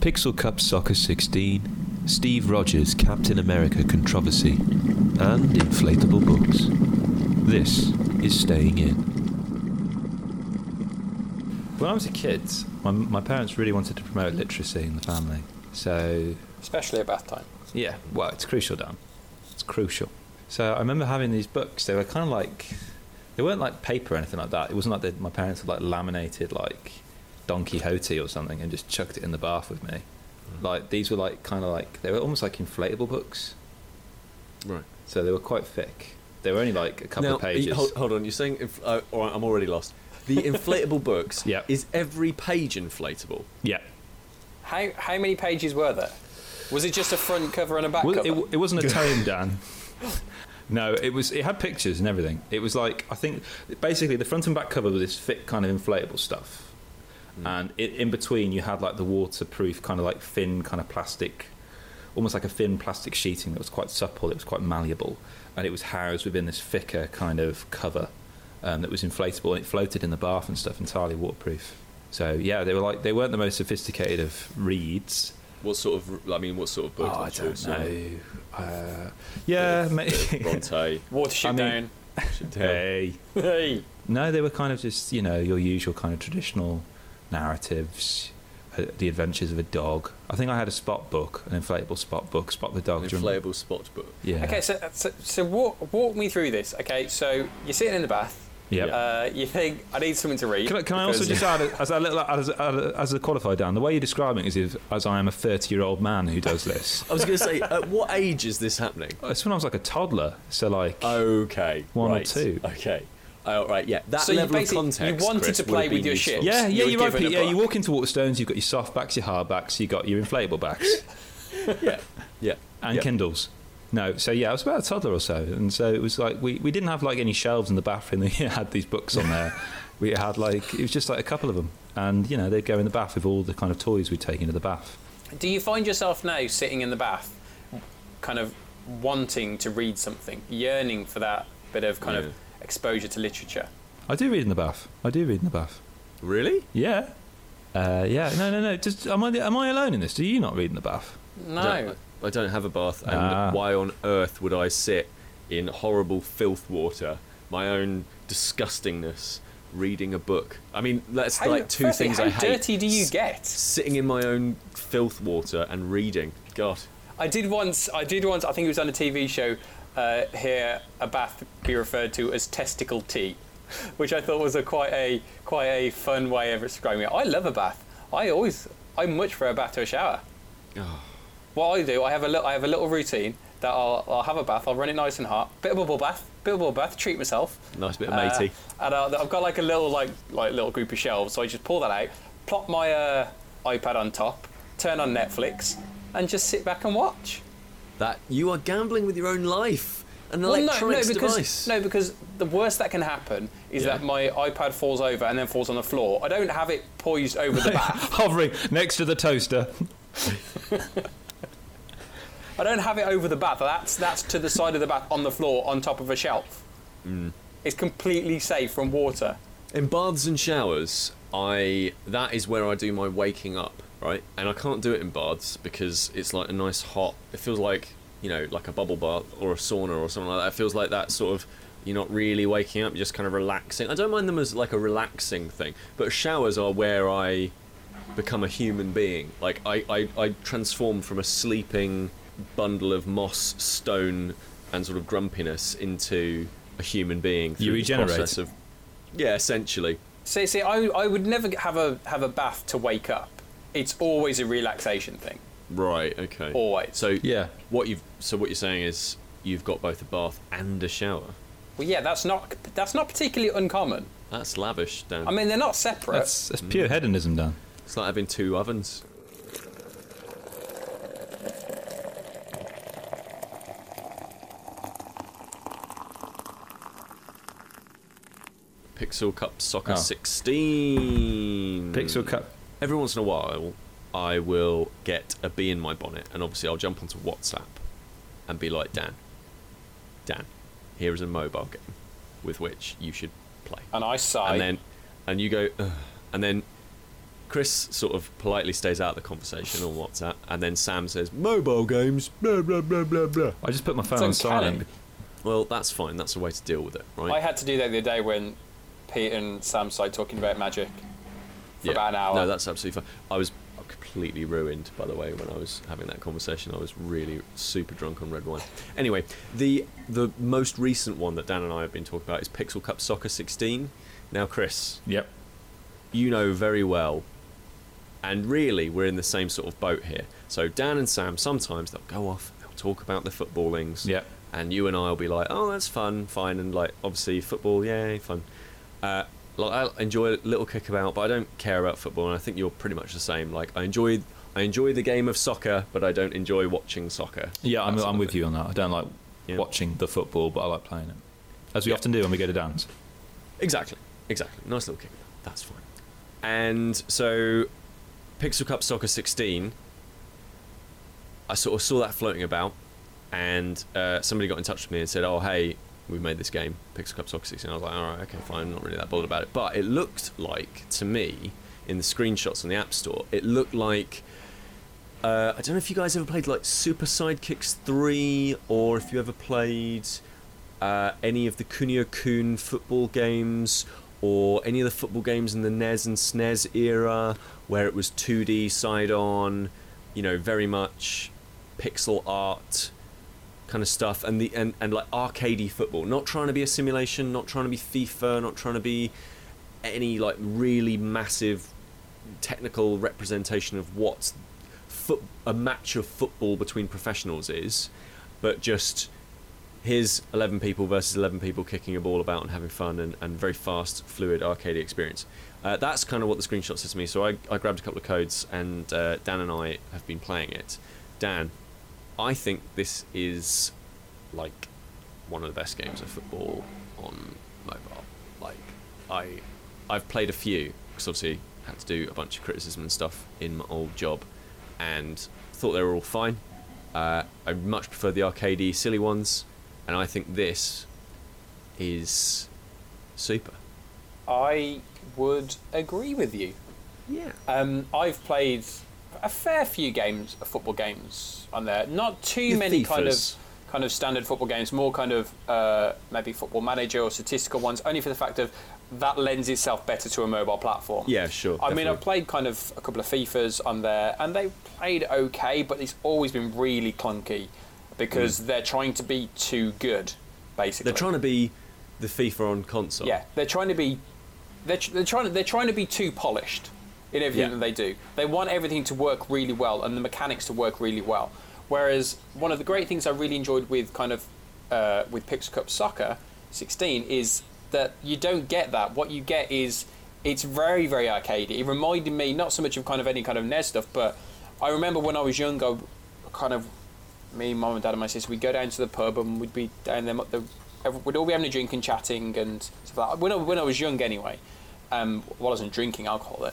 Pixel Cup Soccer 16, Steve Rogers Captain America controversy, and inflatable books. This is Staying In. When I was a kid, my, my parents really wanted to promote literacy in the family. So, Especially at bath time. yeah, well, it's crucial, Dan. It's crucial. So I remember having these books. They were kind of like, they weren't like paper or anything like that. It wasn't like they, my parents had like laminated like Don Quixote or something and just chucked it in the bath with me. Like these were like kind of like they were almost like inflatable books. Right. So they were quite thick. They were only like a couple now, of are you- pages. hold, hold on, you're saying if, uh, all right, I'm already lost. The inflatable books. Yeah. Is every page inflatable? yeah. How how many pages were there? Was it just a front cover and a back Well, cover? it, it wasn't a tome, Dan. No, it was. It had pictures and everything. It was like I think basically the front and back cover was this thick kind of inflatable stuff, and it, in between you had like the waterproof kind of like thin kind of plastic, almost like a thin plastic sheeting that was quite supple. It was quite malleable, and it was housed within this thicker kind of cover um, that was inflatable and it floated in the bath and stuff, entirely waterproof. So yeah, they were like they weren't the most sophisticated of reads. What sort of? I mean, what sort of books? Oh, I don't know. Uh, yeah, maybe. Bronte. Watership I mean- down. Hey. Hey. No, they were kind of just, you know, your usual kind of traditional narratives, uh, the adventures of a dog. I think I had a spot book, an inflatable spot book, Spot the dog. An Do you remember? inflatable spot book. Yeah. Okay, so, so so walk walk me through this. Okay, so you're sitting in the bath. Yeah. Uh, you think I need something to read. Can I, can I also just add, a- as a little, as a, as a qualifier down, the way you're describing it is if, as I am a 30 year old man who does this. I was going to say, at what age is this happening? it's when I was like a toddler, so like, Okay. One or right. two. Okay. Oh, right, yeah. That So you level of basically- you wanted Kris, to play with your useful. shit. yeah, You yeah, were you're right. given a Pete. Yeah, you walk into Waterstones, you've got your soft backs, your hard backs, you've got your inflatable backs. Yeah. Yeah. and Yeah. Kindles. No, so yeah, I was about a toddler or so, and so it was like we, we didn't have like any shelves in the bathroom that had these books on there. we had like it was just like a couple of them, and you know they'd go in the bath with all the kind of toys we'd take into the bath. Do you find yourself now sitting in the bath, kind of wanting to read something, yearning for that bit of kind Yeah. of exposure to literature? I do read in the bath. I do read in the bath. Really? Yeah, uh, yeah. No, no, no. Just am I the- am I alone in this? Do you not read in the bath? No. Don't- I don't have a bath, and Ah. why on earth would I sit in horrible filth water, my own disgustingness, reading a book? I mean, that's How- like two firstly, things I hate. How dirty do you S- get? Sitting in my own filth water and reading. God. I did once. I did once. I think it was on a TV show. Uh, hear a bath be referred to as testicle tea, which I thought was a quite a quite a fun way of describing it. I love a bath. I always. I much prefer a bath to a shower. Oh. What I do, I have a little. I have a little routine that I'll, I'll have a bath. I'll run it nice and hot. Bit of a bubble bath. Bit of bubble bath. Treat myself. Nice bit of Uh, matey. and uh, I've got like a little like like little group of shelves, so I just pull that out, plop my uh, iPad on top, turn on Netflix, and just sit back and watch. That you are gambling with your own life. An Well, no, no, electronics because device. no, because the worst that can happen is Yeah. that my iPad falls over and then falls on the floor. I don't have it poised over the bath. Hovering next to the toaster. I don't have it over the bath. That's that's to the side of the bath on the floor on top of a shelf. Mm. It's completely safe from water. In baths and showers, I that is where I do my waking up, right? And I can't do it in baths because it's like a nice hot. It feels like you know, like a bubble bath or a sauna or something like that. It feels like that sort of. You're not really waking up. You're just kind of relaxing. I don't mind them as like a relaxing thing, but showers are where I become a human being. Like I, I, I transform from a sleeping bundle of moss, stone, and sort of grumpiness into a human being. Through regenerate. The process of, yeah, essentially. See, see, I, I would never have a have a bath to wake up. It's always a relaxation thing. Right. Okay. Always. So Yeah. what you've so what you're saying is you've got both a bath and a shower. Well, yeah, that's not that's not particularly uncommon. That's lavish, Dan. I mean, they're not separate. That's, that's pure mm. hedonism, Dan. it's like having two ovens. Pixel Cup Soccer Oh. 16. Pixel Cup. Every once in a while, I will get a bee in my bonnet, and obviously I'll jump onto WhatsApp and be like, Dan, Dan, here is a mobile game with which you should play. and I sigh. and then, and you go, Ugh. and then Kris sort of politely stays out of the conversation on WhatsApp, and then Sam says, "Mobile games, blah blah blah blah blah." I just put my phone on silent. Well, that's fine. That's a way to deal with it, right? I had to do that the other day when Pete and Sam started talking about magic for Yeah. about an hour. No, that's absolutely fine. I was completely ruined, by the way, when I was having that conversation. I was really super drunk on red wine. Anyway, the the most recent one that Dan and I have been talking about is Pixel Cup Soccer 16. Now, Kris, Yep. you know very well, and really, we're in the same sort of boat here. So Dan and Sam sometimes they'll go off, they'll talk about the footballings, Yep. and you and I will be like, "Oh, that's fun, fine," and like obviously football, yay, fun. Uh, like I enjoy a little kick about, but I don't care about football, and I think you're pretty much the same. Like I enjoy, I enjoy the game of soccer, but I don't enjoy watching soccer. Yeah, I'm, I'm with you on that. I don't like Yeah. watching the football, but I like playing it. As we Yeah. often do when we go to dance. Exactly, exactly. Nice little kick. That's fine. And so, Pixel Cup Soccer 16. I sort of saw that floating about, and uh, somebody got in touch with me and said, "Oh, hey, we've made this game, Pixel Cup Soccer 16." I was like, "All right, okay, fine. I'm not really that bothered about it." But it looked like to me in the screenshots on the App Store, it looked like. Uh, I don't know if you guys ever played like Super Sidekicks 3 or if you ever played uh, any of the Kunio Kun football games or any of the football games in the NES and SNES era where it was 2D side on, you know, very much pixel art kind of stuff and the and, and like arcadey football. Not trying to be a simulation, not trying to be FIFA, not trying to be any like really massive technical representation of what foot, a match of football between professionals is, but just here's 11 people versus 11 people kicking a ball about and having fun and, and very fast, fluid arcade experience. Uh, that's kind of what the screenshot says to me. So I, I grabbed a couple of codes and uh, Dan and I have been playing it. Dan, I think this is like one of the best games of football on mobile. Like I, I've played a few because obviously had to do a bunch of criticism and stuff in my old job, and thought they were all fine. Uh, I much prefer the arcadey, silly ones, and I think this is super. I would agree with you. Yeah. Um, I've played a fair few games, uh, football games on there. Not too Your many kind of kind of standard football games. More kind of uh, maybe football manager or statistical ones. Only for the fact of that lends itself better to a mobile platform. Yeah, sure. I mean. I've played kind of a couple of FIFAs on there, and they played okay, but it's always been really clunky because they're trying to be too good, basically. They're trying to be the FIFA on console. Yeah, they're trying to be. They're, tr- they're trying. They're trying to be too polished in everything Yeah. that they do. They want everything to work really well and the mechanics to work really well. Whereas one of the great things I really enjoyed with kind of uh, with Pixel Cup Soccer 16 is that you don't get that. What you get is it's very very arcadey. It reminded me not so much of kind of any kind of NES stuff, but I remember when I was young, I kind of me, mum and dad and my sister, we'd go down to the pub and we'd be down there. The, we'd all be having a drink and chatting and stuff like that. When I, when I was young, anyway. Um, well, I wasn't drinking alcohol then.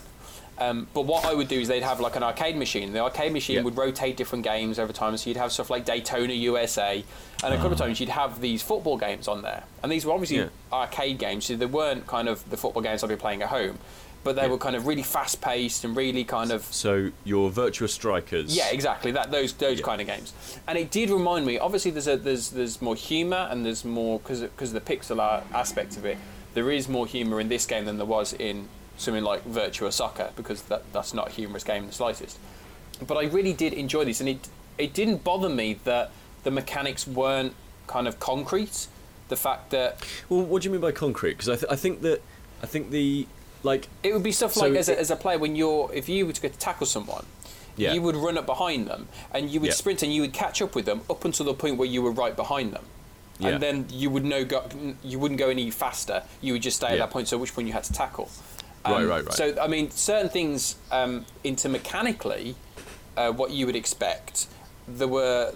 Um, but what I would do is they'd have like an arcade machine. The arcade machine Yeah. would rotate different games over time. So you'd have stuff like Daytona USA, and a couple of times you'd have these football games on there. And these were obviously Yeah. arcade games, so they weren't kind of the football games I'd be playing at home. But they Yeah. were kind of really fast paced and really kind of So your Virtua Strikers. yeah, exactly. That those those Yeah. kind of games, and it did remind me. Obviously, there's a there's there's more humour and there's more because because of the pixel art aspect of it. There is more humour in this game than there was in something like Virtua Soccer because that that's not a humorous game in the slightest. But I really did enjoy this, and it it didn't bother me that the mechanics weren't kind of concrete. The fact that Well, what do you mean by concrete? Because I, th- I think that I think the like it would be stuff So like as a, as a player when you're if you were to go to tackle someone Yeah. you would run up behind them and you would Yeah. sprint and you would catch up with them up until the point where you were right behind them Yeah. and then you would no go you wouldn't go any faster you would just stay at that point so which point you had to tackle Right, right, right. so i mean certain things um, into mechanically uh, what you would expect there were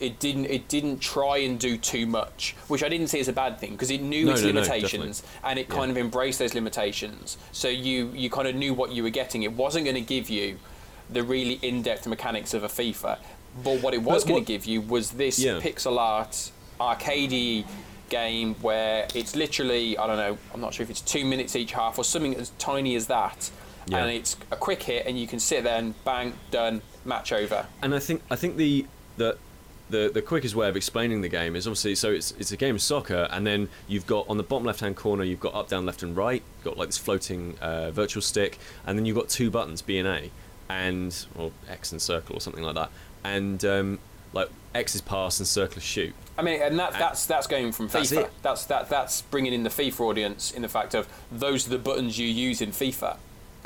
it didn't it didn't try and do too much which i didn't see as a bad thing because it knew No, its no, no, limitations and it kind Yeah. of embraced those limitations so you you kind of knew what you were getting it wasn't going to give you the really in-depth mechanics of a fifa but what it was going to give you was this Yeah. pixel art arcadey game where it's literally I don't know I'm not sure if it's two minutes each half or something as tiny as that Yeah. and it's a quick hit, and you can sit there and bang, done, match over. And I think I think the the the, the quickest way of explaining the game is obviously so it's it's a game of soccer and then you've got on the bottom left hand corner you've got up down left and right you've got like this floating uh, virtual stick and then you've got two buttons B and A and or X and circle or something like that and um, like X is pass and circle is shoot I mean, and that, that's that's going from That's FIFA. it. That's that that's bringing in the FIFA audience in the fact of those are the buttons you use in FIFA,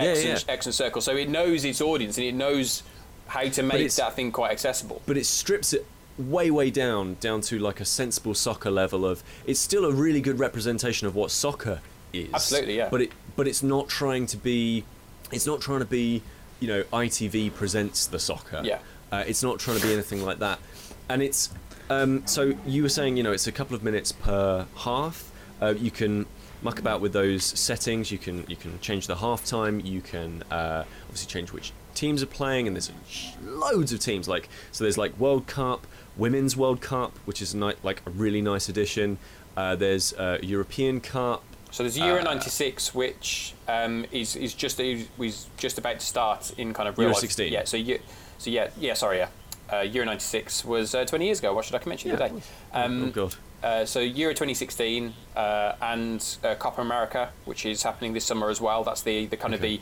X, Yeah, and, yeah. X and circle. So it knows its audience and it knows how to make that thing quite accessible. but it strips it way way down down to like a sensible soccer level of it's still a really good representation of what soccer is Absolutely, yeah. but it but it's not trying to be it's not trying to be you know ITV presents the soccer Yeah. uh, it's not trying to be anything like that and it's um, so you were saying you know it's a couple of minutes per half uh, you can muck about with those settings you can you can change the half time you can uh, obviously change which teams are playing and there's loads of teams like so there's like World Cup Women's World Cup which is ni- like a really nice addition uh, there's uh, European Cup So there's Euro Uh, '96, which um, is is just is, is just about to start in kind of real Euro life. 16. Yeah. So you, so yeah, yeah. Sorry, yeah. Uh, Euro '96 was uh, 20 years ago. I watched a documentary Yeah. the other day. Um, oh god Uh, so Euro 2016 uh, and uh, Copa America, which is happening this summer as well. That's the, the kind Okay. of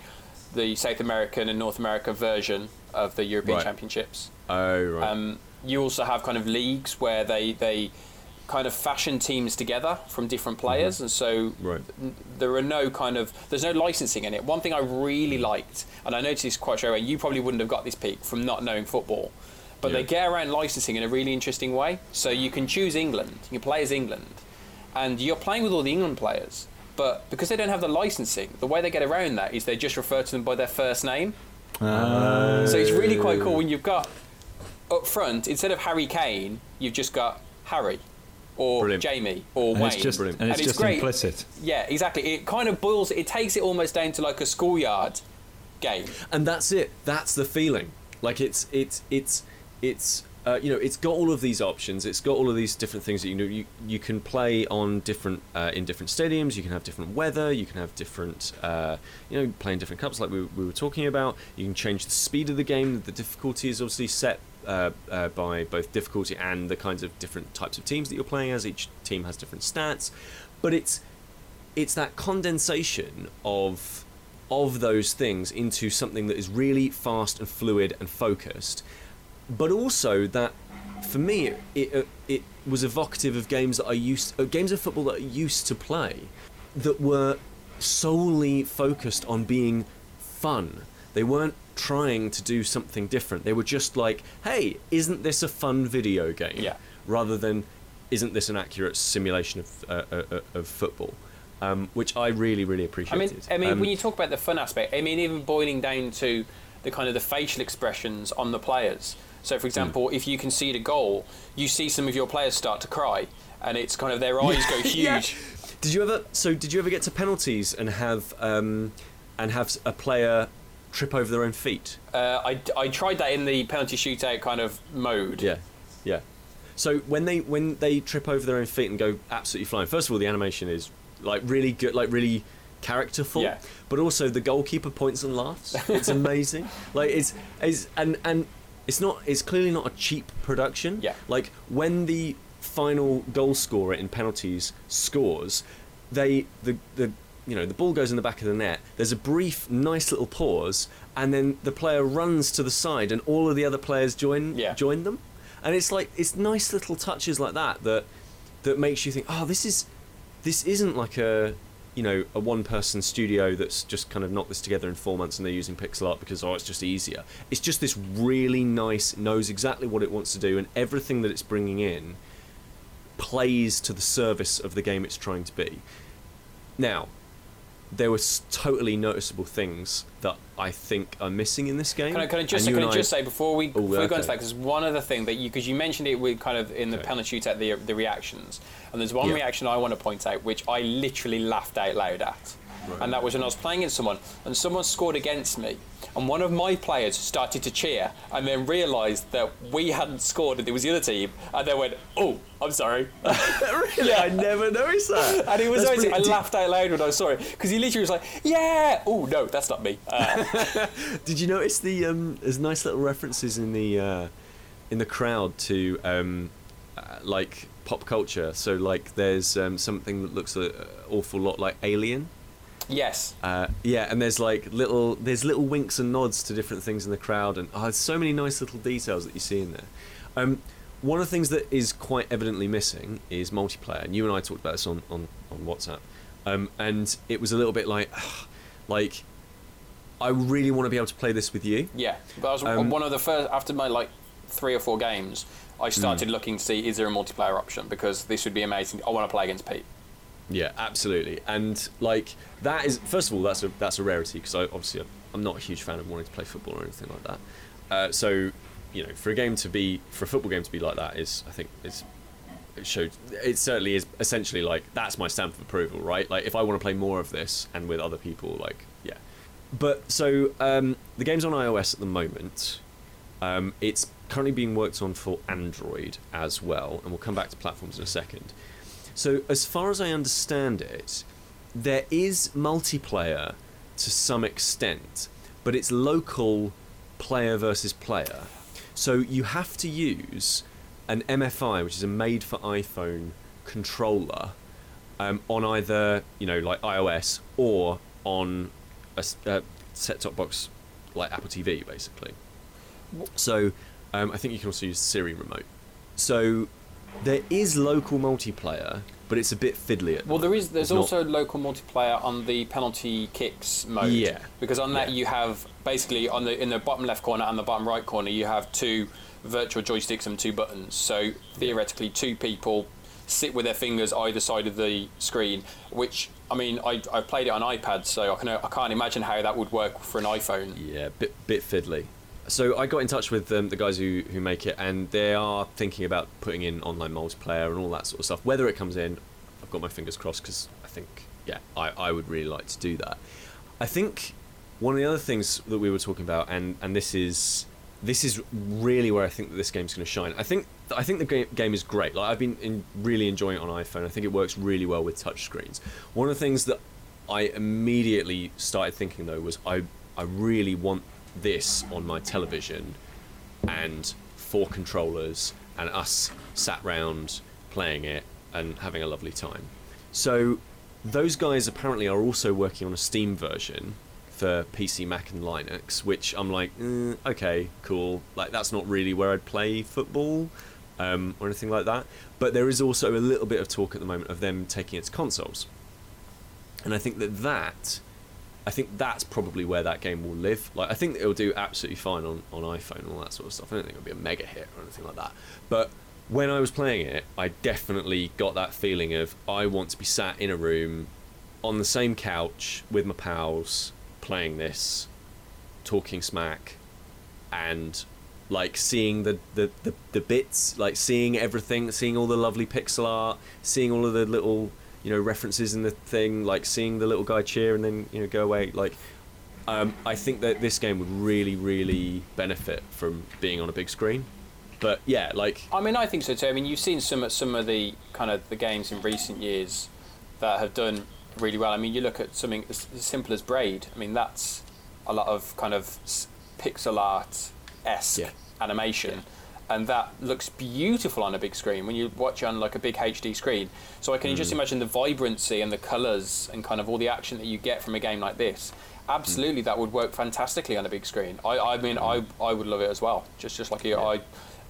the the South American and North America version of the European Right. Championships. oh right Um, you also have kind of leagues where they they kind of fashion teams together from different players, and so Mm-hmm. Right. there are no kind of there's no licensing in it. One thing I really liked, and I noticed this quite straight away, you probably wouldn't have got this peak from not knowing football, but they get around licensing in a really interesting way. So you can choose England, you can play as England, and you're playing with all the England players. But because they don't have the licensing, the way they get around that is they just refer to them by their first name. Uh, So it's really quite cool when you've got up front instead of Harry Kane, you've just got Harry or Brilliant. Jamie or and Wayne. it's just Brilliant. and it's And it's just great. implicit. Yeah, exactly. It kind of boils. It takes it almost down to like a schoolyard game. and that's it that's the feeling like it's it's it's it's uh, you know it's got all of these options it's got all of these different things that you know you, you can play on different uh, in different stadiums you can have different weather you can have different uh, you know playing different cups like we, we were talking about. You can change the speed of the game the difficulty is obviously set uh, uh, by both difficulty and the kinds of different types of teams that you're playing as. Each team has different stats. But it's it's that condensation of of those things into something that is really fast and fluid and focused but also that for me it it, it was evocative of games that I used uh, games of football that I used to play that were solely focused on being fun they weren't trying to do something different they were just like hey isn't this a fun video game Yeah. rather than isn't this an accurate simulation of uh, uh, uh, of football um, which I really really appreciated. I mean, I mean, Um, when you talk about the fun aspect, I mean, even boiling down to the kind of the facial expressions on the players. So, Hmm. for example, if you concede a goal, you see some of your players start to cry, and it's kind of their eyes go Yeah. huge. Did you ever? So did you ever get to penalties and have um, and have a player trip over their own feet? Uh, I, I tried that in the penalty shootout kind of mode. Yeah, yeah. So when they when they trip over their own feet and go absolutely flying, first of all, the animation is like really good, like really characterful. Yeah. But also the goalkeeper points and laughs. It's amazing. like it's it's and and it's not it's clearly not a cheap production. Yeah. Like when the final goal scorer in penalties scores, they the the you know the ball goes in the back of the net. There's a brief, nice little pause, and then the player runs to the side, and all of the other players join Yeah. join them. And it's like it's nice little touches like that that that makes you think, oh, this is this isn't like a you know a one person studio that's just kind of knocked this together in four months and they're using pixel art because oh it's just easier. It's just this really nice knows exactly what it wants to do and everything that it's bringing in plays to the service of the game it's trying to be. Now there were totally noticeable things that I think are missing in this game. Can I, can I just, can I just say before we, Oh, before we go okay. into that, because one other thing that you, because you mentioned it with kind of in the Okay. penalty shootout, the, the reactions, and there's one Yeah. reaction I want to point out which I literally laughed out loud at, Right. and that was when I was playing against someone, and someone scored against me, and one of my players started to cheer, and then realised that we hadn't scored and it was the other team, and then went, "Oh, I'm sorry." really? I never noticed that. And he was, always, I. Laughed out loud when I saw it because he literally was like, "Yeah, oh no, that's not me." Uh, Did you notice the um, there's nice little references in the uh, in the crowd to um, uh, like pop culture? So like there's um, something that looks an awful lot like Alien. Yes, Uh, yeah, and there's like little there's little winks and nods to different things in the crowd, and oh, there's so many nice little details that you see in there. Um, one of the things that is quite evidently missing is multiplayer, and you and I talked about this on on, on WhatsApp, um, and it was a little bit like, like, I really want to be able to play this with you. yeah. But I was Um, one of the first after my like three or four games. I started looking to see is there a multiplayer option because this would be amazing. I want to play against Pete. Yeah, absolutely. And like that is first of all that's a that's a rarity because I obviously I'm, not a huge fan of wanting to play football or anything like that. Uh, so you know, for a game to be for a football game to be like that is I think is it showed it certainly is essentially like that's my stamp of approval, right? Like if I want to play more of this and with other people, like yeah. But so um, the game's on iOS at the moment. Um, it's currently being worked on for Android as well, and we'll come back to platforms in a second. So, as far as I understand it, there is multiplayer to some extent, but it's local player versus player. So, you have to use an MFI, which is a made for iPhone controller, um, on either, you know, like iOS or on a, uh, set top box like Apple TV, basically. So, um, I think you can also use the Siri remote. So, there is local multiplayer, but it's a bit fiddly. At Well, there is. There's It's not- also local multiplayer on the penalty kicks mode. Yeah. Because on that Yeah. you have basically on the in the bottom left corner and the bottom right corner you have two virtual joysticks and two buttons. So theoretically, two people sit with their fingers either side of the screen. Which I mean, I I played it on iPad, so I can I can't imagine how that would work for an iPhone. Yeah, bit bit fiddly. So I got in touch with um, the guys who, who make it, and they are thinking about putting in online multiplayer and all that sort of stuff. Whether it comes in, I've got my fingers crossed because I think, yeah, I, I would really like to do that. I think one of the other things that we were talking about, and, and this is this is really where I think that this game's going to shine. I think I think the game, game is great. Like I've been in, really enjoying it on iPhone. I think it works really well with touch screens. One of the things that I immediately started thinking though was I I really want this on my television and four controllers and us sat round playing it and having a lovely time. So those guys apparently are also working on a Steam version for PC, Mac, and Linux, which I'm like, mm, okay, cool. Like that's not really where I'd play football um, or anything like that. But there is also a little bit of talk at the moment of them taking it to consoles, and I think that that I think that's probably where that game will live. Like, I think it'll do absolutely fine on, on iPhone and all that sort of stuff. I don't think it'll be a mega hit or anything like that. But when I was playing it, I definitely got that feeling of I want to be sat in a room on the same couch with my pals playing this, talking smack, and like seeing the, the, the, the bits, like seeing everything, seeing all the lovely pixel art, seeing all of the little you know references in the thing, like seeing the little guy cheer and then you know go away. Like, um, I think that this game would really, really benefit from being on a big screen. But yeah, like I mean, I think so too. I mean, you've seen some some of the kind of the games in recent years that have done really well. I mean, you look at something as as simple as Braid. I mean, that's a lot of kind of pixel art esque Yeah. animation, and that looks beautiful on a big screen when you watch on like a big HD screen. So I can just mm. imagine the vibrancy and the colours and kind of all the action that you get from a game like this. Absolutely, mm. that would work fantastically on a big screen. I, I mean, I, mm. I would love it as well. Just just like you, I,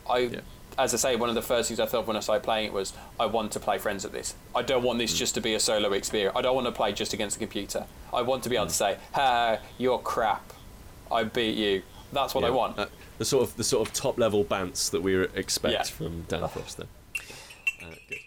I, Yeah. as I say, one of the first things I thought when I started playing it was I want to play friends at this. I don't want this just to be a solo experience. I don't want to play just against the computer. I want to be able to say, "Ha, you're crap. I beat you." That's what I want. uh, the sort of the sort of top level bants that we expect Yeah. from Dan Frost. There. Uh, good.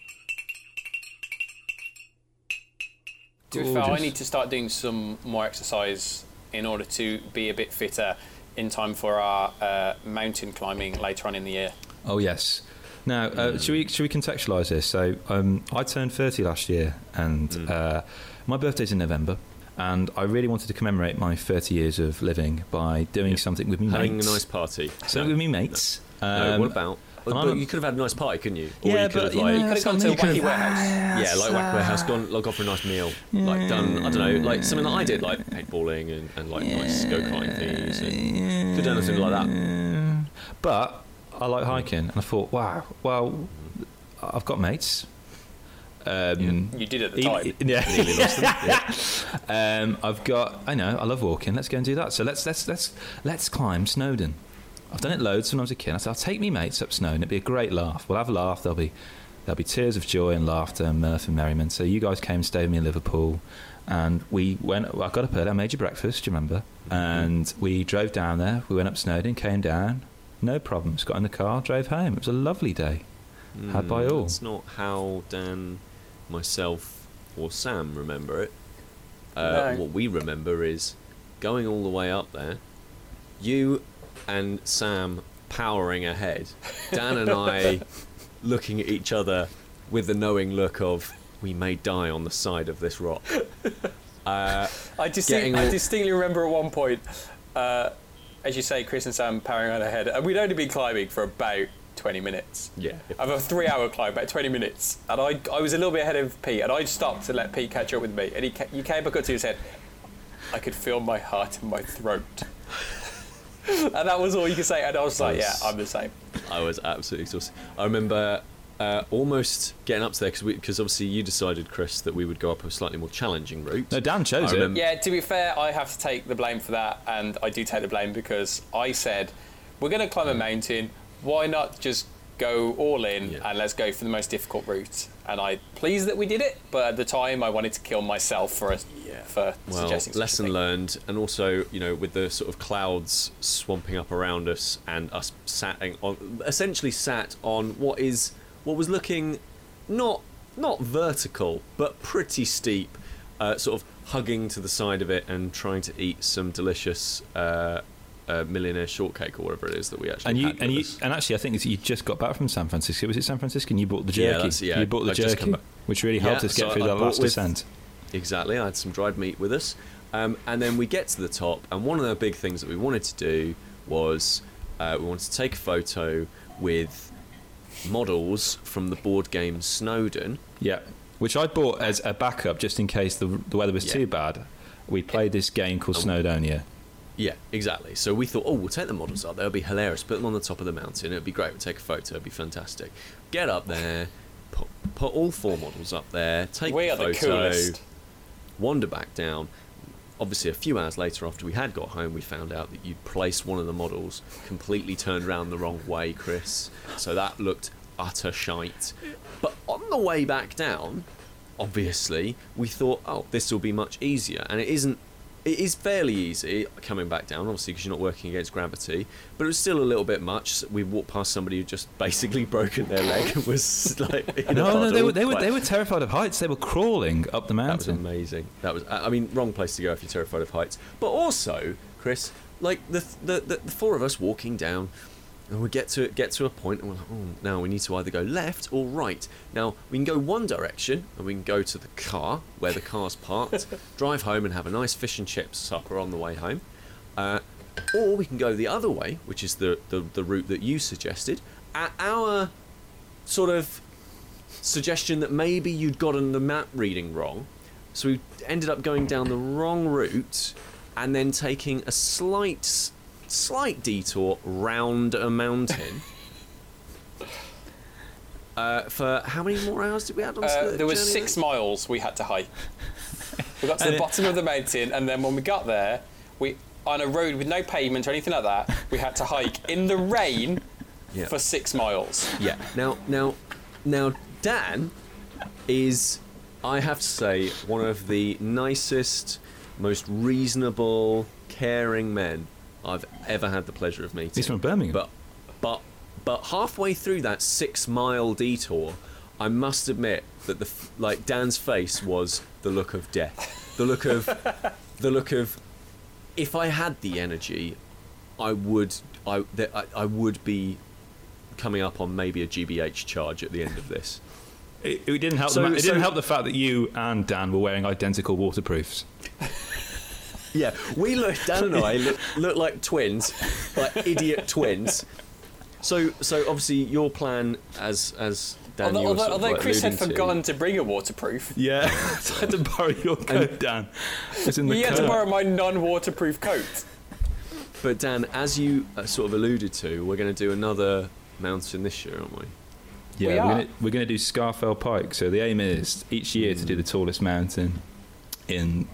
To be fair, I need to start doing some more exercise in order to be a bit fitter in time for our uh, mountain climbing later on in the year. Oh yes. Now, uh, should we should we contextualise this? So, um, I turned thirty last year, and uh, my birthday's in November. And I really wanted to commemorate my 30 years of living by doing something with me mates. Having mates. a nice party. something No. with me mates. No, Um, what about? you could have had a nice party, couldn't you? Or Yeah, you could but, have you know, You could have gone to a wacky warehouse. yeah, like Wack Warehouse, gone like, gone for a nice meal, like done. I don't know, like something that I did, like paintballing and, and like nice go karting things. And could have done something like that. But I like hiking, and I thought, wow, well, I've got mates. Um, You did at the even- time. yeah. Nearly lost them. Yeah. Um, I've got. I know. I love walking. Let's go and do that. So let's let's let's let's climb Snowdon. I've done it loads when I was a kid. I said, I'll take me mates up Snowdon. It'd be a great laugh. We'll have a laugh. There'll be there'll be tears of joy and laughter and mirth and merriment. So you guys came and stayed with me in Liverpool, and we went. I got up early. I made you breakfast. Do you remember? And we drove down there. We went up Snowdon. Came down. No problems. Got in the car. Drove home. It was a lovely day. Had by Mm, all. That's not how Dan, myself, or Sam remember it. Uh, No. What we remember is going all the way up there, you and Sam powering ahead, Dan and I looking at each other with the knowing look of we may die on the side of this rock. Uh, I, distinct, Getting I distinctly remember at one point, uh, as you say, Kris and Sam powering on ahead, and we'd only been climbing for about 20 minutes. yeah. I have a three-hour climb, about 20 minutes, and I, I was a little bit ahead of Pete, and I stopped to let Pete catch up with me, and he, ca- you came back up to his head. I could feel my heart in my throat, and that was all you could say. And I was like, "Yeah, I'm the same." I was absolutely exhausted. I remember uh, almost getting up to there because obviously you decided, Kris, that we would go up a slightly more challenging route. No, Dan chose it. Yeah, to be fair, I have to take the blame for that, and I do take the blame because I said we're going to climb a mountain. Why not just go all in Yeah. and let's go for the most difficult route? And I'm pleased that we did it, but at the time I wanted to kill myself for a, Yeah. for Well, suggesting lesson learned, and also you know with the sort of clouds swamping up around us and us sat on, essentially sat on what is what was looking not not vertical but pretty steep, uh, sort of hugging to the side of it and trying to eat some delicious. Uh, uh, millionaire shortcake or whatever it is that we actually And you had and you us. and actually, I think you just got back from San Francisco. Was it San Francisco? And you bought the Yeah, jerky. that's- yeah, you bought the I've jerky, which really helped Yeah, us get so through I that last with- descent. Exactly. I had some dried meat with us. Um, and then we get to the top, and one of the big things that we wanted to do was uh, we wanted to take a photo with models from the board game Snowden. Yeah, which I bought as a backup just in case the the weather was Yeah. too bad. We played this game called Snowdonia. Yeah, exactly. So we thought, oh, we'll take the models up. They'll be hilarious. Put them on the top of the mountain. It'd be great. We'll take a photo. It'd be fantastic. Get up there, put, put all four models up there, take we the are the photo. coolest. wander back down. Obviously, a few hours later, after we had got home, we found out that you'd placed one of the models completely turned around the wrong way, Kris. So that looked utter shite. But on the way back down, obviously, we thought, oh, this will be much easier. And it isn't. It is fairly easy coming back down, obviously, because you're not working against gravity. But it was still a little bit much. We walked past somebody who just basically broken their leg and was like. in a No, no, they were they were Like- they were terrified of heights. They were crawling up the mountain. that was amazing. That was, I I mean, wrong place to go if you're terrified of heights. But also, Kris, like the the, the, the four of us walking down, and we get to get to a point, and we're like, oh, now we need to either go left or right. Now we can go one direction, and we can go to the car where the car's parked, drive home, and have a nice fish and chips supper on the way home. Uh, or we can go the other way, which is the, the, the route that you suggested. At our sort of suggestion that maybe you'd gotten the map reading wrong. So we ended up going down the wrong route and then taking a slight slight detour round a mountain. Uh, for how many more hours did we have on Uh, the there was six then? miles we had to hike. We got to And the it- bottom of the mountain, and then when we got there, we on a road with no pavement or anything like that, we had to hike in the rain Yeah. for six miles. Yeah. Now, now, now, Dan is, I have to say, one of the nicest, most reasonable, caring men I've ever had the pleasure of meeting. He's from Birmingham. But, but, but halfway through that six-mile detour, I must admit that the like Dan's face was the look of death, the look of, the look of, if I had the energy, I would, I, that I, I would be coming up on maybe a GBH charge at the end of this. It, it didn't help. So- the, it so- didn't help the fact that you and Dan were wearing identical waterproofs. Yeah, we look. Dan and I look, look like twins, like idiot twins. So, so obviously your plan, as as Dan, although although, although like Kris had alluding to- forgotten to bring a waterproof, Yeah, so I had to borrow your coat, Dan. It's in the he had to borrow my non-waterproof coat. But Dan, as you uh, sort of alluded to, we're going to do another mountain this year, aren't we? Yeah, We we are are. gonna, we're going to do Scafell Pike. So the aim is each year to do the tallest mountain in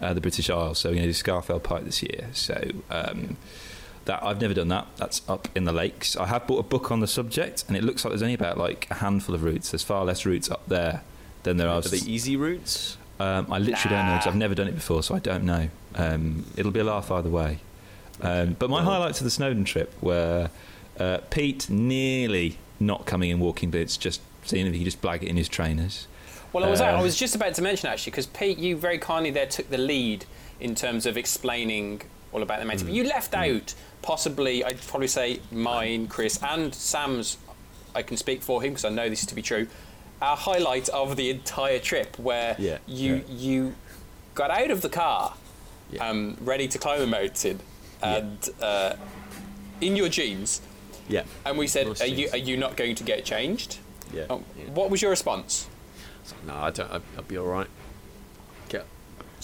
uh, the British Isles. So we're going to do Scafell Pike this year. So um, that I've never done that. That's up in the lakes. I have bought a book on the subject, and it looks like there's only about like a handful of routes. There's far less routes up there than there are. Are they easy routes? Um, I literally don't know because I've never done it before, so I don't know. Um, it'll be a laugh either way. Um, but my Well- highlights of the Snowdon trip were uh, Pete nearly not coming in walking boots, just seeing if he could just blag it in his trainers. Well, I was I Uh, was just about to mention actually because Pete, you very kindly there took the lead in terms of explaining all about the mountain. But you left out possibly, I'd probably say mine, Kris, and Sam's. I can speak for him because I know this to be true. Our highlight of the entire trip, where Yeah, you yeah. you got out of the car, Yeah. um, ready to climb a mountain, and uh, in your jeans, Yeah. and we said, "Are you are you not going to get changed?" Yeah. Yeah. What was your response? No, I don't. I'll be all right. Get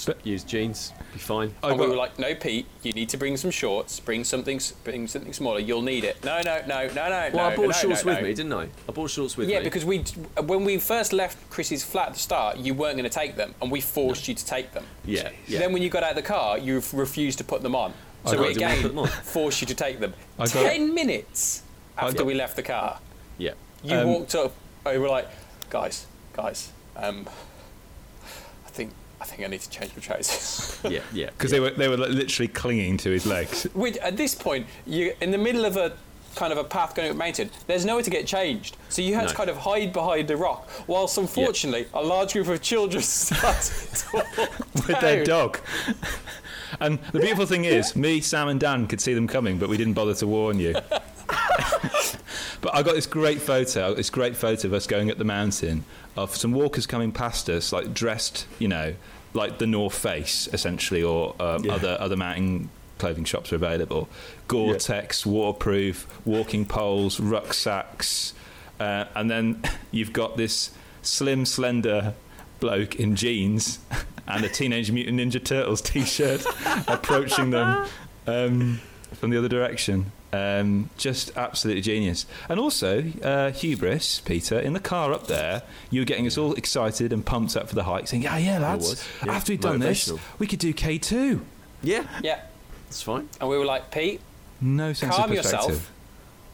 But- use jeans. Be fine. I and we were like, "No, Pete, you need to bring some shorts. Bring something, bring something smaller. You'll need it." No, no, no, no, no. Well, no, I bought no, shorts no, with me, didn't I? I bought shorts with Yeah, me. Yeah, because we, when we first left Kris's flat at the start, you weren't going to take them, and we forced you to take them. yeah, yeah. Then when you got out of the car, you refused to put them on. So we again put them on. forced you to take them. I got- Ten minutes after got- we left the car, yeah. you Um, walked up. we were like, "Guys, guys, um, I think I think I need to change my trousers." Yeah, yeah. Because yeah. they were they were literally clinging to his legs. Which at this point, you in the middle of a kind of a path going up a mountain. There's nowhere to get changed, so you had No. to kind of hide behind a rock. Whilst unfortunately, a large group of children started with their dog. And the beautiful thing is, me, Sam, and Dan could see them coming, but we didn't bother to warn you. but I got this great photo, this great photo of us going up the mountain of some walkers coming past us, like dressed, you know, like the North Face, essentially, or um, Yeah. other other mountain clothing shops are available. Gore-Tex, waterproof, walking poles, rucksacks, uh, and then you've got this slim, slender bloke in jeans and a Teenage Mutant Ninja Turtles t-shirt approaching them um, from the other direction. Um, just absolutely genius. And also, uh, hubris, Peter, in the car up there, you were getting us all excited and pumped up for the hike, saying, "Yeah, yeah, lads, yeah. after we've done this, we could do K2." yeah, Yeah, it's fine. and we were like, Pete, No sense calm of perspective. yourself.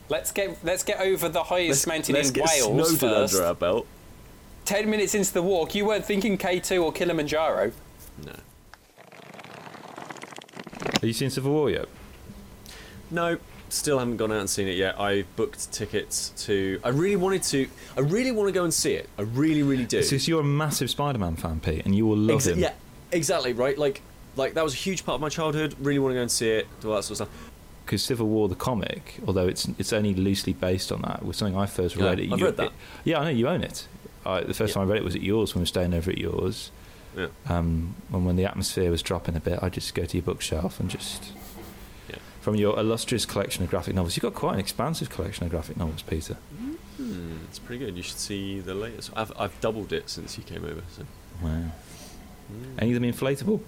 Let's get let's get over the highest mountain let's in get Wales Snowdon first. under our belt. Ten minutes into the walk, you weren't thinking K2 or Kilimanjaro. No, Have you seen Civil War yet? no, still haven't gone out and seen it yet. I booked tickets to. I really wanted to. I really want to go and see it. I really, really do. Because you're a massive Spider-Man fan, Pete, and you will love Exa- him. Yeah, exactly right. Like, like that was a huge part of my childhood. Really want to go and see it. Do all that sort of stuff. because Civil War the comic, although it's it's only loosely based on that, was something I first Yeah, read. it, I've you- read that. it- yeah, I know you own it. I, the first Yeah. time I read it was at yours when we were staying over at yours. Yeah. Um, and when the atmosphere was dropping a bit, I'd just go to your bookshelf and just Yeah. From your illustrious collection of graphic novels. You've got quite an expansive collection of graphic novels, Peter. Hmm, it's pretty good. You should see the latest. I've I've doubled it since you came over. So, Wow. Hmm. Any of them inflatable?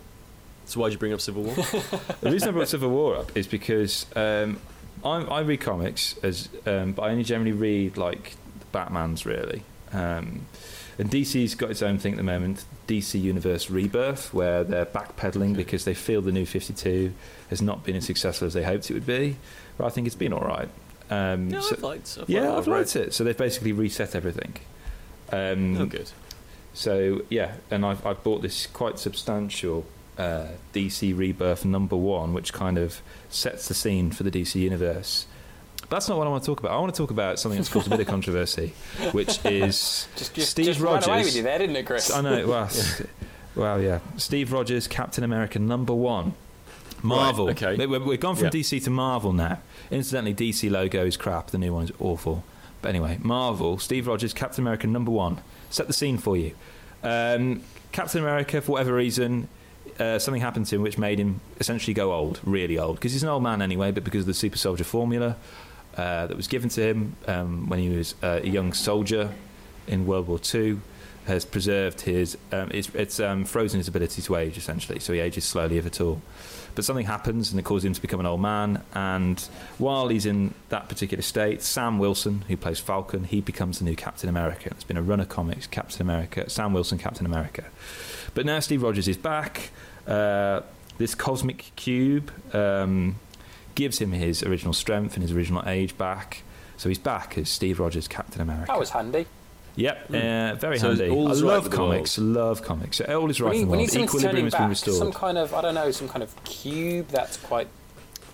so why'd you bring up Civil War? the reason I brought Civil War up is because um, I, I read comics as, um, but I only generally read like Batman's really. Um, and DC's got its own thing at the moment, DC Universe Rebirth, where they're backpedaling because they feel the new 52 has not been as successful as they hoped it would be. But I think it's been all right. Um, no, so- I've liked. I've yeah, I've liked it. So they've basically reset everything. Um, Oh, good. so yeah, and I've, I've bought this quite substantial uh, DC Rebirth number one, which kind of sets the scene for the DC universe. But that's not what I want to talk about. I want to talk about something that's caused a bit of controversy, which is Just, just, Steve just Rogers. ran away with you there, didn't it, Kris? I know. Well, well, yeah. Steve Rogers, Captain America number one. Marvel. Right, okay. We- we- We've gone from Yeah. DC to Marvel now. Incidentally, DC logo is crap. The new one is awful. But anyway, Marvel. Steve Rogers, Captain America number one. Set the scene for you. Um, Captain America, for whatever reason, uh, something happened to him which made him essentially go old, really old, because he's an old man anyway, but because of the super soldier formula uh, that was given to him um, when he was uh, a young soldier in World War II has preserved his, um, it's, it's um, frozen his ability to age essentially, so he ages slowly if at all. But something happens and it causes him to become an old man. And while he's in that particular state, Sam Wilson, who plays Falcon, he becomes the new Captain America. It's been a run of comics, Captain America, Sam Wilson, Captain America. But now Steve Rogers is back. Uh, this cosmic cube um, gives him his original strength and his original age back. So he's back as Steve Rogers, Captain America. That was handy. Yep, uh, very So handy. I all's right love with the comics. Love comics. So all is right we need, the we need to turn Equilibrium him has been back. restored. Some kind of I don't know, some kind of cube that's quite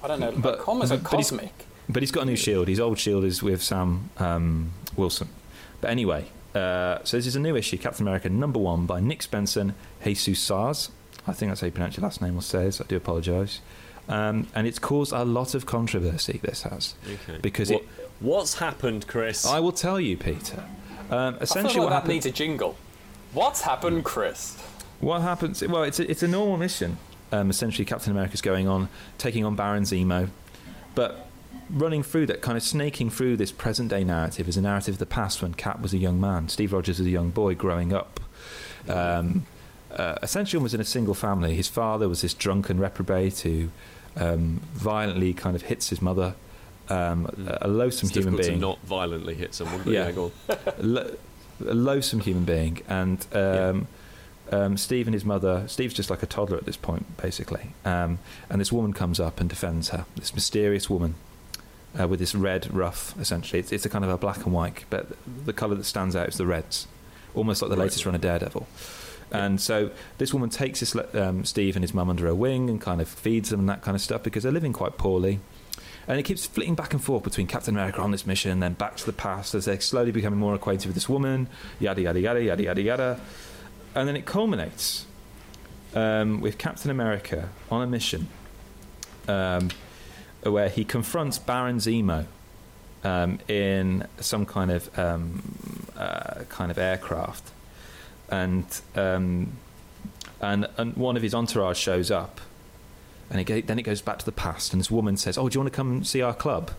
I don't know. But- But, commas are but- but he's- cosmic. But he's got a new shield. His old shield is with Sam um, Wilson. But anyway, uh, so this is a new issue, Captain America number one by Nick Spencer, Jesus Saiz. I think that's how you pronounce your last name, or says. I do apologise. Um, and it's caused a lot of controversy. This has Okay. because What- it. what's happened, Kris? I will tell you, Peter. Um, essentially, feel what like that happened? needs a jingle. What's happened, Kris? What happens? Well, it's a, it's a normal mission. Um, essentially, Captain America's going on, taking on Baron Zemo, but running through that, kind of snaking through this present day narrative is a narrative of the past when Cap was a young man. Steve Rogers was a young boy growing up. Um, uh, essentially, was in a single family. His father was this drunken reprobate who um, violently kind of hits his mother. Um, a, a loathsome it's human being to not violently hit someone. But Yeah. yeah, go on. a, lo- a loathsome human being, and um, um, Steve and his mother. Steve's just like a toddler at this point, basically. Um, and this woman comes up and defends her. This mysterious woman uh, with this red ruff. Essentially, it's, it's a kind of a black and white, but the colour that stands out is the reds, almost like the Right. latest run of Daredevil. And so this woman takes this um, Steve and his mum under her wing and kind of feeds them and that kind of stuff because they're living quite poorly. And it keeps flitting back and forth between Captain America on this mission, and then back to the past as they're slowly becoming more acquainted with this woman, yada, yada, yada, yada, yada, yada. And then it culminates um, with Captain America on a mission um, where he confronts Baron Zemo um, in some kind of um, uh, kind of aircraft, and um, and and one of his entourage shows up, and it go, then it goes back to the past, and this woman says, "Oh, do you want to come and see our club?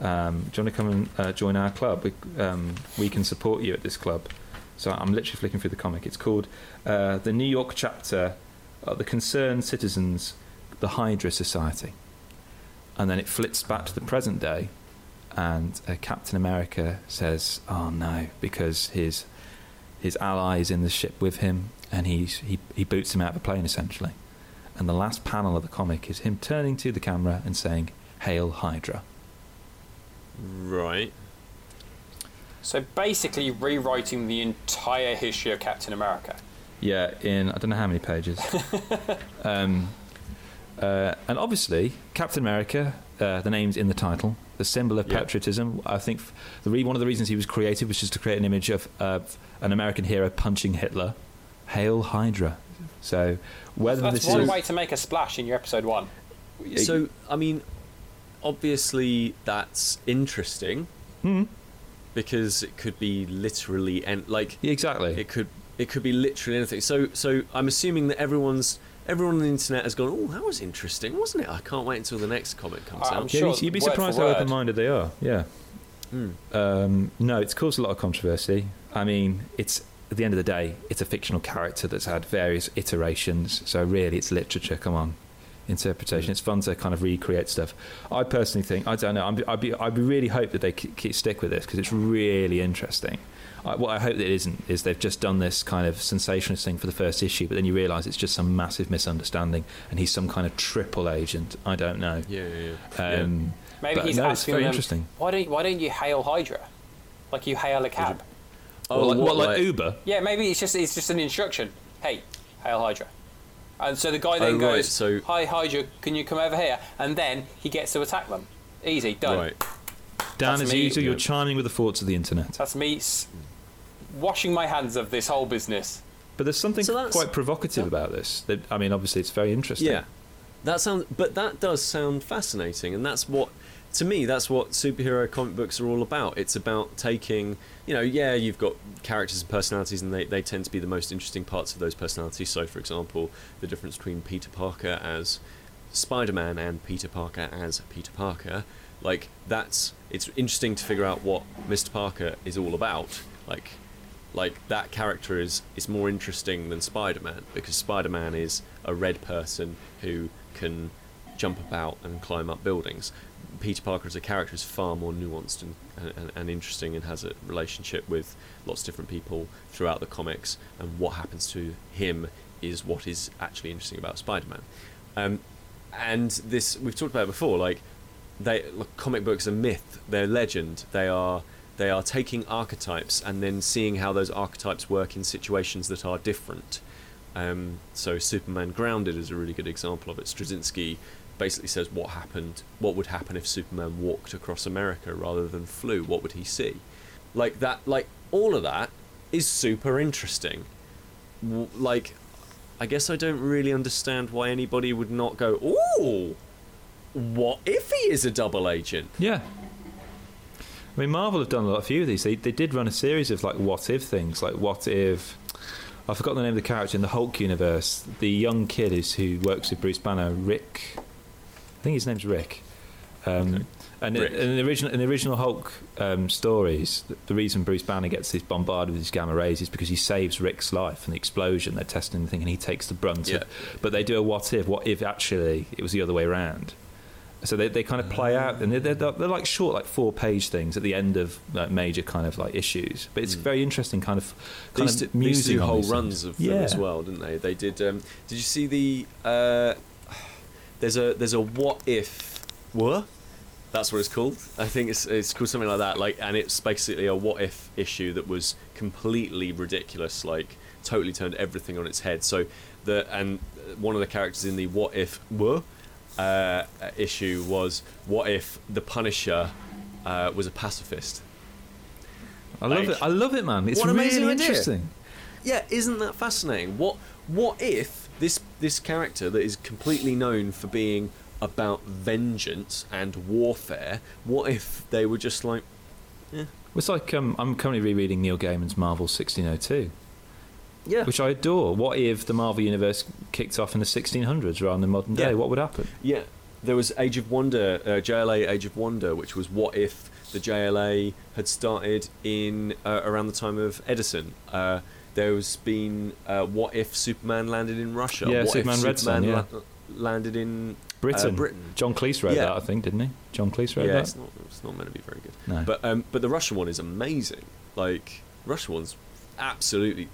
Um, do you want to come and uh, join our club? We, um, we can support you at this club." So I'm literally flicking through the comic. It's called uh, the New York chapter of the Concerned Citizens, the Hydra Society, and then it flits back to the present day, and uh, Captain America says, "Oh no," because his his allies in the ship with him, and he's, he he boots him out of the plane essentially. And the last panel of the comic is him turning to the camera and saying, "Hail Hydra." Right. So basically, rewriting the entire history of Captain America. Yeah, in I don't know how many pages. um, uh, and obviously, Captain America, uh, the name's in the title, the symbol of Yeah. patriotism. I think the re- one of the reasons he was created was just to create an image of of an American hero punching Hitler. Hail Hydra. So whether That's this one is way to make a splash in your episode one. So, I mean, obviously that's interesting Hmm. because it could be literally and like Yeah, exactly. it could it could be literally anything. So, so I'm assuming that everyone's everyone on the internet has gone. Oh, that was interesting, wasn't it? I can't wait until the next comic comes I'm out. sure you'd- you'd be surprised how open-minded they are. Yeah. Hmm. Um, no, it's caused a lot of controversy. I mean, it's at the end of the day, it's a fictional character that's had various iterations. So really, it's literature. Come on, interpretation. It's fun to kind of recreate stuff. I personally think I don't know. I'm, I'd be I'd be really hope that they keep, keep stick with this because it's really interesting. I, what I hope that it isn't is they've just done this kind of sensationalist thing for the first issue, but then you realise it's just some massive misunderstanding, and he's some kind of triple agent. I don't know. Yeah, yeah, yeah. Um, Maybe But he's no, it's asking very them, interesting. Why don't why don't you hail Hydra, like you hail a cab? Oh, what, like, what, what, like like- Uber? Yeah, maybe it's just it's just an instruction. Hey, hail Hydra. And so the guy then Oh, goes, right, so- "Hi Hydra, can you come over here?" And then he gets to attack them. Easy, done. Right. Dan, That's as me. usual, you're Yeah. chiming with the thoughts of the internet. That's me s- washing my hands of this whole business. But there's something So quite provocative about this. That I mean, obviously, it's very interesting. Yeah, that sounds. But that does sound fascinating, and that's what to me, that's what superhero comic books are all about. It's about taking, you know, yeah, you've got characters and personalities, and they, they tend to be the most interesting parts of those personalities. So, for example, the difference between Peter Parker as Spider Man and Peter Parker as Peter Parker, like, that's, it's interesting to figure out what Mr. Parker is all about. Like, like that character is is more interesting than Spider-Man because Spider-Man is a red person who can jump about and climb up buildings. Peter Parker as a character is far more nuanced and, and, and interesting and has a relationship with lots of different people throughout the comics. And what happens to him is what is actually interesting about Spider-Man. Um, and this we've talked about before. Like they look, comic books are myth. They're legend. They are they are taking archetypes and then seeing how those archetypes work in situations that are different. Um, so Superman Grounded is a really good example of it. Straczynski basically says what happened, what would happen if Superman walked across America rather than flew. What would he see? Like that, like all of that is super interesting. Like, I guess I don't really understand why anybody would not go, "Ooh, what if he is a double agent?" Yeah. I mean, Marvel have done a lot of few of these. They, they did run a series of like what if things, like what if. I forgot the name of the character in the Hulk universe. The young kid is who works with Bruce Banner, Rick. I think his name's Rick. Um, Okay. And Rick. in, in the original in the original Hulk um, stories, the, the reason Bruce Banner gets this bombarded with these gamma rays is because he saves Rick's life in the explosion. They're testing the thing, and he takes the brunt. Yeah. Of, but they do a what if? What if actually it was the other way around? So they, they kind of play out, and they're, they're, they're like short, like four page things at the end of like, major kind of like issues. But it's Mm. very interesting, kind of They kind used of to, they used musing do whole runs things. of them yeah. as well, didn't they? They did. Um, did you see the? Uh, there's a there's a what if what? That's what it's called. I think it's it's called something like that. Like, and it's basically a what if issue that was completely ridiculous. Like, totally turned everything on its head. So the and one of the characters in the what if were uh, issue was what if the Punisher uh, was a pacifist. I love Like, it. I love it, man. It's what really amazing idea. interesting. Yeah, isn't that fascinating? What what if this this character that is completely known for being about vengeance and warfare, what if they were just like It's like um, I'm currently rereading Neil Gaiman's Marvel 1602, yeah, which I adore. What if the Marvel universe kicked off in the 1600s rather than modern day? Yeah. What would happen? yeah. There was Age of Wonder, uh, JLA Age of Wonder, which was what if the JLA had started in uh, around the time of Edison. Uh, there's been uh, what if Superman landed in Russia? Yeah, what Superman if Red Superman yeah. la- landed in Britain. Uh, Britain. John Cleese wrote Yeah. that, I think, didn't he? John Cleese wrote yeah, that. it's not, it's not meant to be very good. No. But um, but the Russian one is amazing. Like Russian one's absolutely,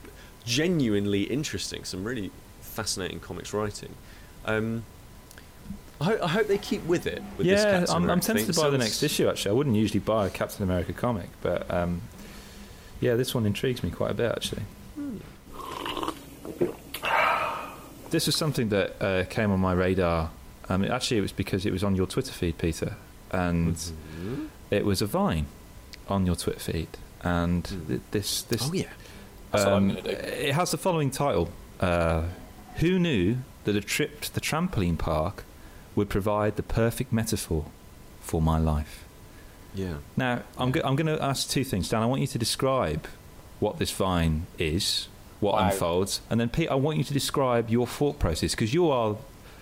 genuinely interesting. Some really fascinating comics writing. Um, I, ho- I hope they keep with it. With this yeah, I'm, I'm tempted to buy the next issue. Actually, I wouldn't usually buy a Captain America comic, but um, yeah, this one intrigues me quite a bit. Actually, this was something that uh, came on my radar. Um, actually, it was because it was on your Twitter feed, Peter, and Mhm. it was a Vine on your Twitter feed, and Mm. th- this this Oh yeah. That's what I'm um. It has the following title: uh, Who knew that a trip to the trampoline park would provide the perfect metaphor for my life? Yeah. Now, I'm, go- I'm going to ask two things, Dan. I want you to describe what this vine is, what Wow. unfolds, and then Pete, I want you to describe your thought process because you are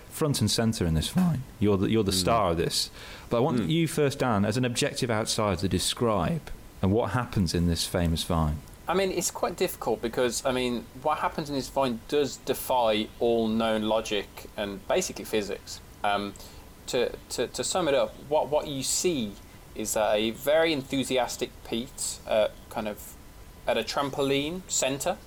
front and center in this vine. You're the, you're the Mm. star of this. But I want Mm. you first, Dan, as an objective outsider, to describe and what happens in this famous vine. I mean, it's quite difficult because I mean, what happens in this vine does defy all known logic and basically physics. Um, to, to to sum it up, what what you see is a very enthusiastic Pete, uh, kind of at a trampoline center,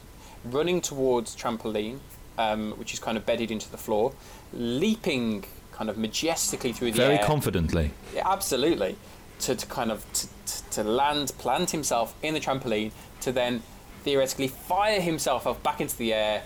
running towards trampoline, um, which is kind of bedded into the floor, leaping kind of majestically through the Very air. Very confidently. Yeah, absolutely. To, to kind of to, land, plant himself in the trampoline, to then theoretically fire himself off back into the air,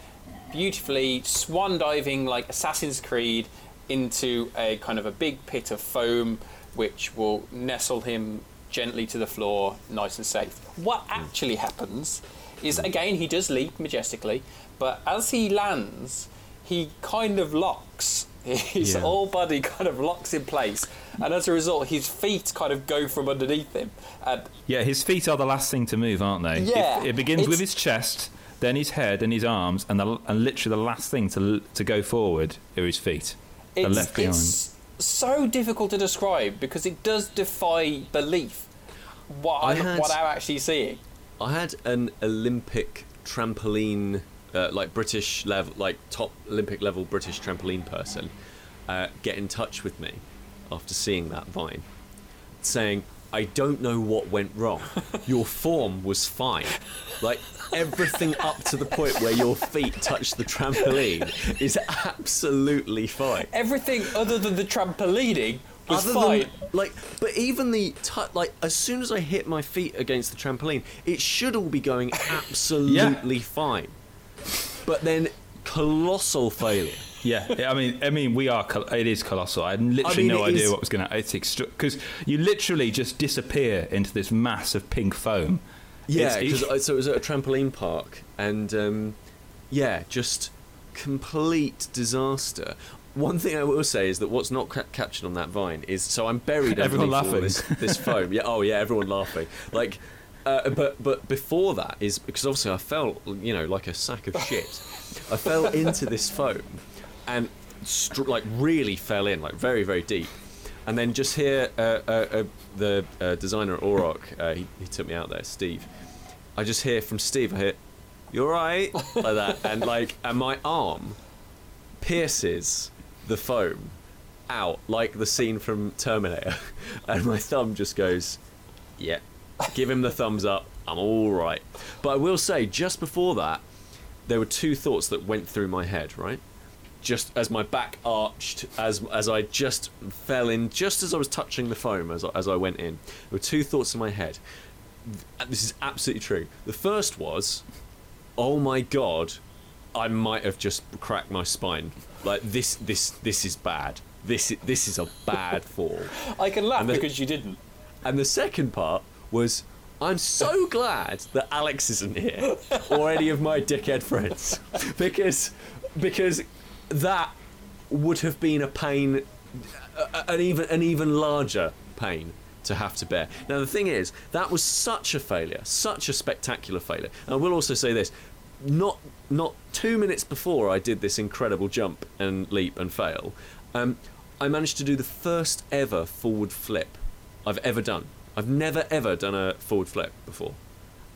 beautifully swan diving like Assassin's Creed into a kind of a big pit of foam, which will nestle him gently to the floor, nice and safe. What hmm. actually happens is hmm. again he does leap majestically, but as he lands, he kind of locks. His Yeah. whole body kind of locks in place, and as a result, his feet kind of go from underneath him. And Yeah, his feet are the last thing to move, aren't they? Yeah, It, it begins with his chest, then his head and his arms, and, the, and literally the last thing to to go forward are his feet. It's, left behind. it's so difficult to describe because it does defy belief what I I'm, had- what I'm actually seeing. I had an Olympic trampoline, uh, like British level, like top Olympic level British trampoline person, uh, get in touch with me after seeing that vine, saying, "I don't know what went wrong. Your form was fine. Like everything up to the point where your feet touch the trampoline is absolutely fine." Everything other than the trampolining was Other fine. than like, but even the tu- like, as soon as I hit my feet against the trampoline, it should all be going absolutely fine. But then, colossal failure. Yeah, I mean, I mean, we are. col- It is colossal. I had literally mean, no idea is- what was going to. It's because you literally just disappear into this mass of pink foam. Yeah, It's- because so it was at a trampoline park, and um, yeah, just complete disaster. One thing I will say is that what's not ca- captured on that vine is so I'm buried Everyone laughing. this, this foam. Yeah, oh yeah, everyone laughing. Like, uh, but but before that is because obviously I felt you know like a sack of shit. I fell into this foam, and str- like really fell in like very very deep. And then just here, uh, uh, uh, the uh, designer at Auroch, uh, he, he took me out there, Steve. I just hear from Steve, I hear, "You're right," like that, and like, and my arm pierces the foam out like the scene from Terminator, and my thumb just goes, "Yeah." Give him the thumbs up. I'm all right. But I will say, just before that, there were two thoughts that went through my head. Right, just as my back arched, as as I just fell in, just as I was touching the foam, as I, as I went in, there were two thoughts in my head. This is absolutely true. The first was, oh my god, I might have just cracked my spine. Like this, this, this is bad. This, this is a bad fall. I can laugh the- because you didn't. And the second part was, I'm so glad that Alex isn't here or any of my dickhead friends because because that would have been a pain, an even an even larger pain to have to bear. Now the thing is, that was such a failure, such a spectacular failure. And I will also say this: not not two minutes before I did this incredible jump and leap and fail, um, I managed to do the first ever forward flip I've ever done. I've never ever done a forward flip before,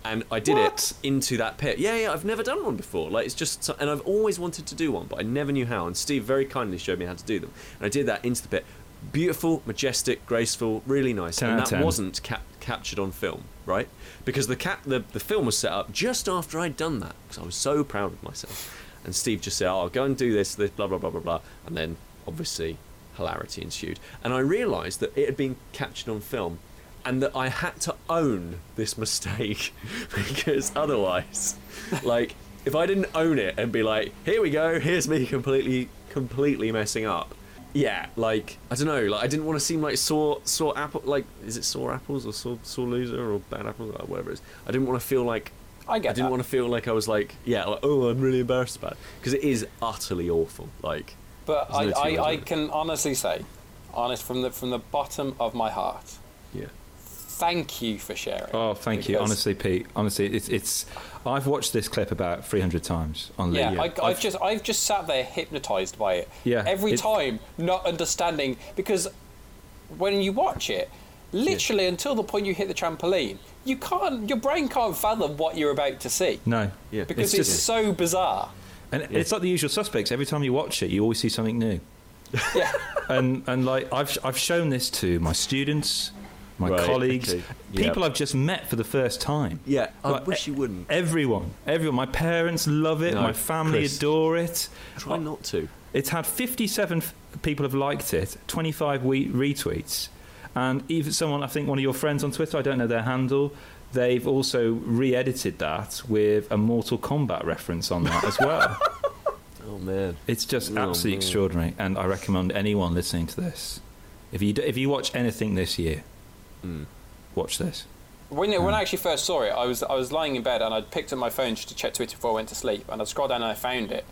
and I did What? it into that pit. Yeah, yeah, I've never done one before. Like it's just, and I've always wanted to do one, but I never knew how. And Steve very kindly showed me how to do them, and I did that into the pit. Beautiful, majestic, graceful, really nice. 10 and that 10. wasn't cap- captured on film, right? Because the cap, the, the film was set up just after I'd done that, because I was so proud of myself. And Steve just said, "Oh, I'll go and do this, this, blah blah blah blah blah," and then obviously hilarity ensued. And I realised that it had been captured on film, and that I had to own this mistake because otherwise, like, if I didn't own it and be like, "Here we go, here's me completely, completely messing up," yeah, like I don't know, like I didn't want to seem like sore, sore apple, like is it sore apples or sore, sore loser or bad apples or whatever it is. I didn't want to feel like I get I didn't that. want to feel like I was like, yeah, like, oh, I'm really embarrassed about it because it is utterly awful. Like, But There's I, no I, I can honestly say, honest from the from the bottom of my heart, yeah, thank you for sharing. Oh, thank you. Honestly, Pete. Honestly, it's it's. I've watched this clip about 300 times on Yeah, Leap. I, I've- I've just I've just sat there hypnotized by it. Yeah, Every it- time, not understanding because when you watch it, literally until the point you hit the trampoline, you can't. Your brain can't fathom what you're about to see no. Yeah. because It's it's, just- so bizarre. And it's like the usual suspects. Every time you watch it, you always see something new. Yeah. and and like I've I've shown this to my students, my Right, colleagues, okay, yeah. people I've just met for the first time. yeah. I Like, wish you wouldn't. Everyone, everyone. My parents love it. No, my family Kris. adore it. Try not to. It's had 57 f- people have liked it, 25 we- retweets, and even someone, I think one of your friends on Twitter, I don't know their handle, they've also re-edited that with a Mortal Kombat reference on that as well. Oh man. It's just Oh, absolutely man. extraordinary, and I recommend anyone listening to this, if you d- if you watch anything this year, Mm. watch this. When, when I actually first saw it, I was I was lying in bed and I'd picked up my phone just to check Twitter before I went to sleep, and I scrolled down and I found it,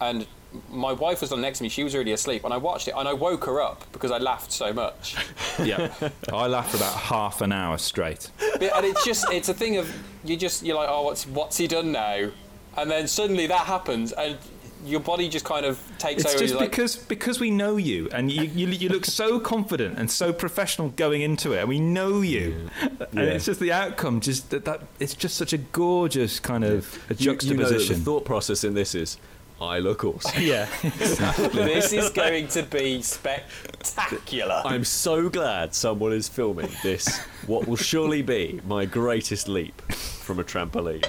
and my wife was on next to me. She was already asleep, and I watched it, and I woke her up because I laughed so much. yeah, I laughed for about half an hour straight. But- and it's just it's a thing of you just you're like, oh, what's what's he done now? And then suddenly that happens, and your body just kind of takes It's over. just you're like, because because we know you, and you, you you look so confident and so professional going into it, and we know you, and Yeah. it's just the outcome. Just that, that it's just such a gorgeous kind of a You- you know juxtaposition. the thought process in this is, I look awesome. yeah, this is going to be spectacular. I'm so glad someone is filming this. What will surely be my greatest leap from a trampoline.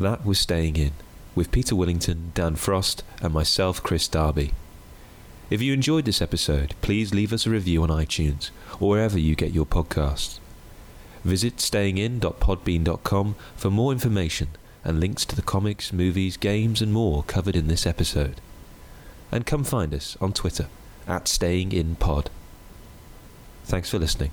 That was Staying In, with Peter Willington, Dan Frost, and myself, Kris Darby. If you enjoyed this episode, please leave us a review on iTunes or wherever you get your podcasts. Visit stayingin.podbean.com for more information and links to the comics, movies, games, and more covered in this episode. And come find us on Twitter at stayinginpod. Thanks for listening.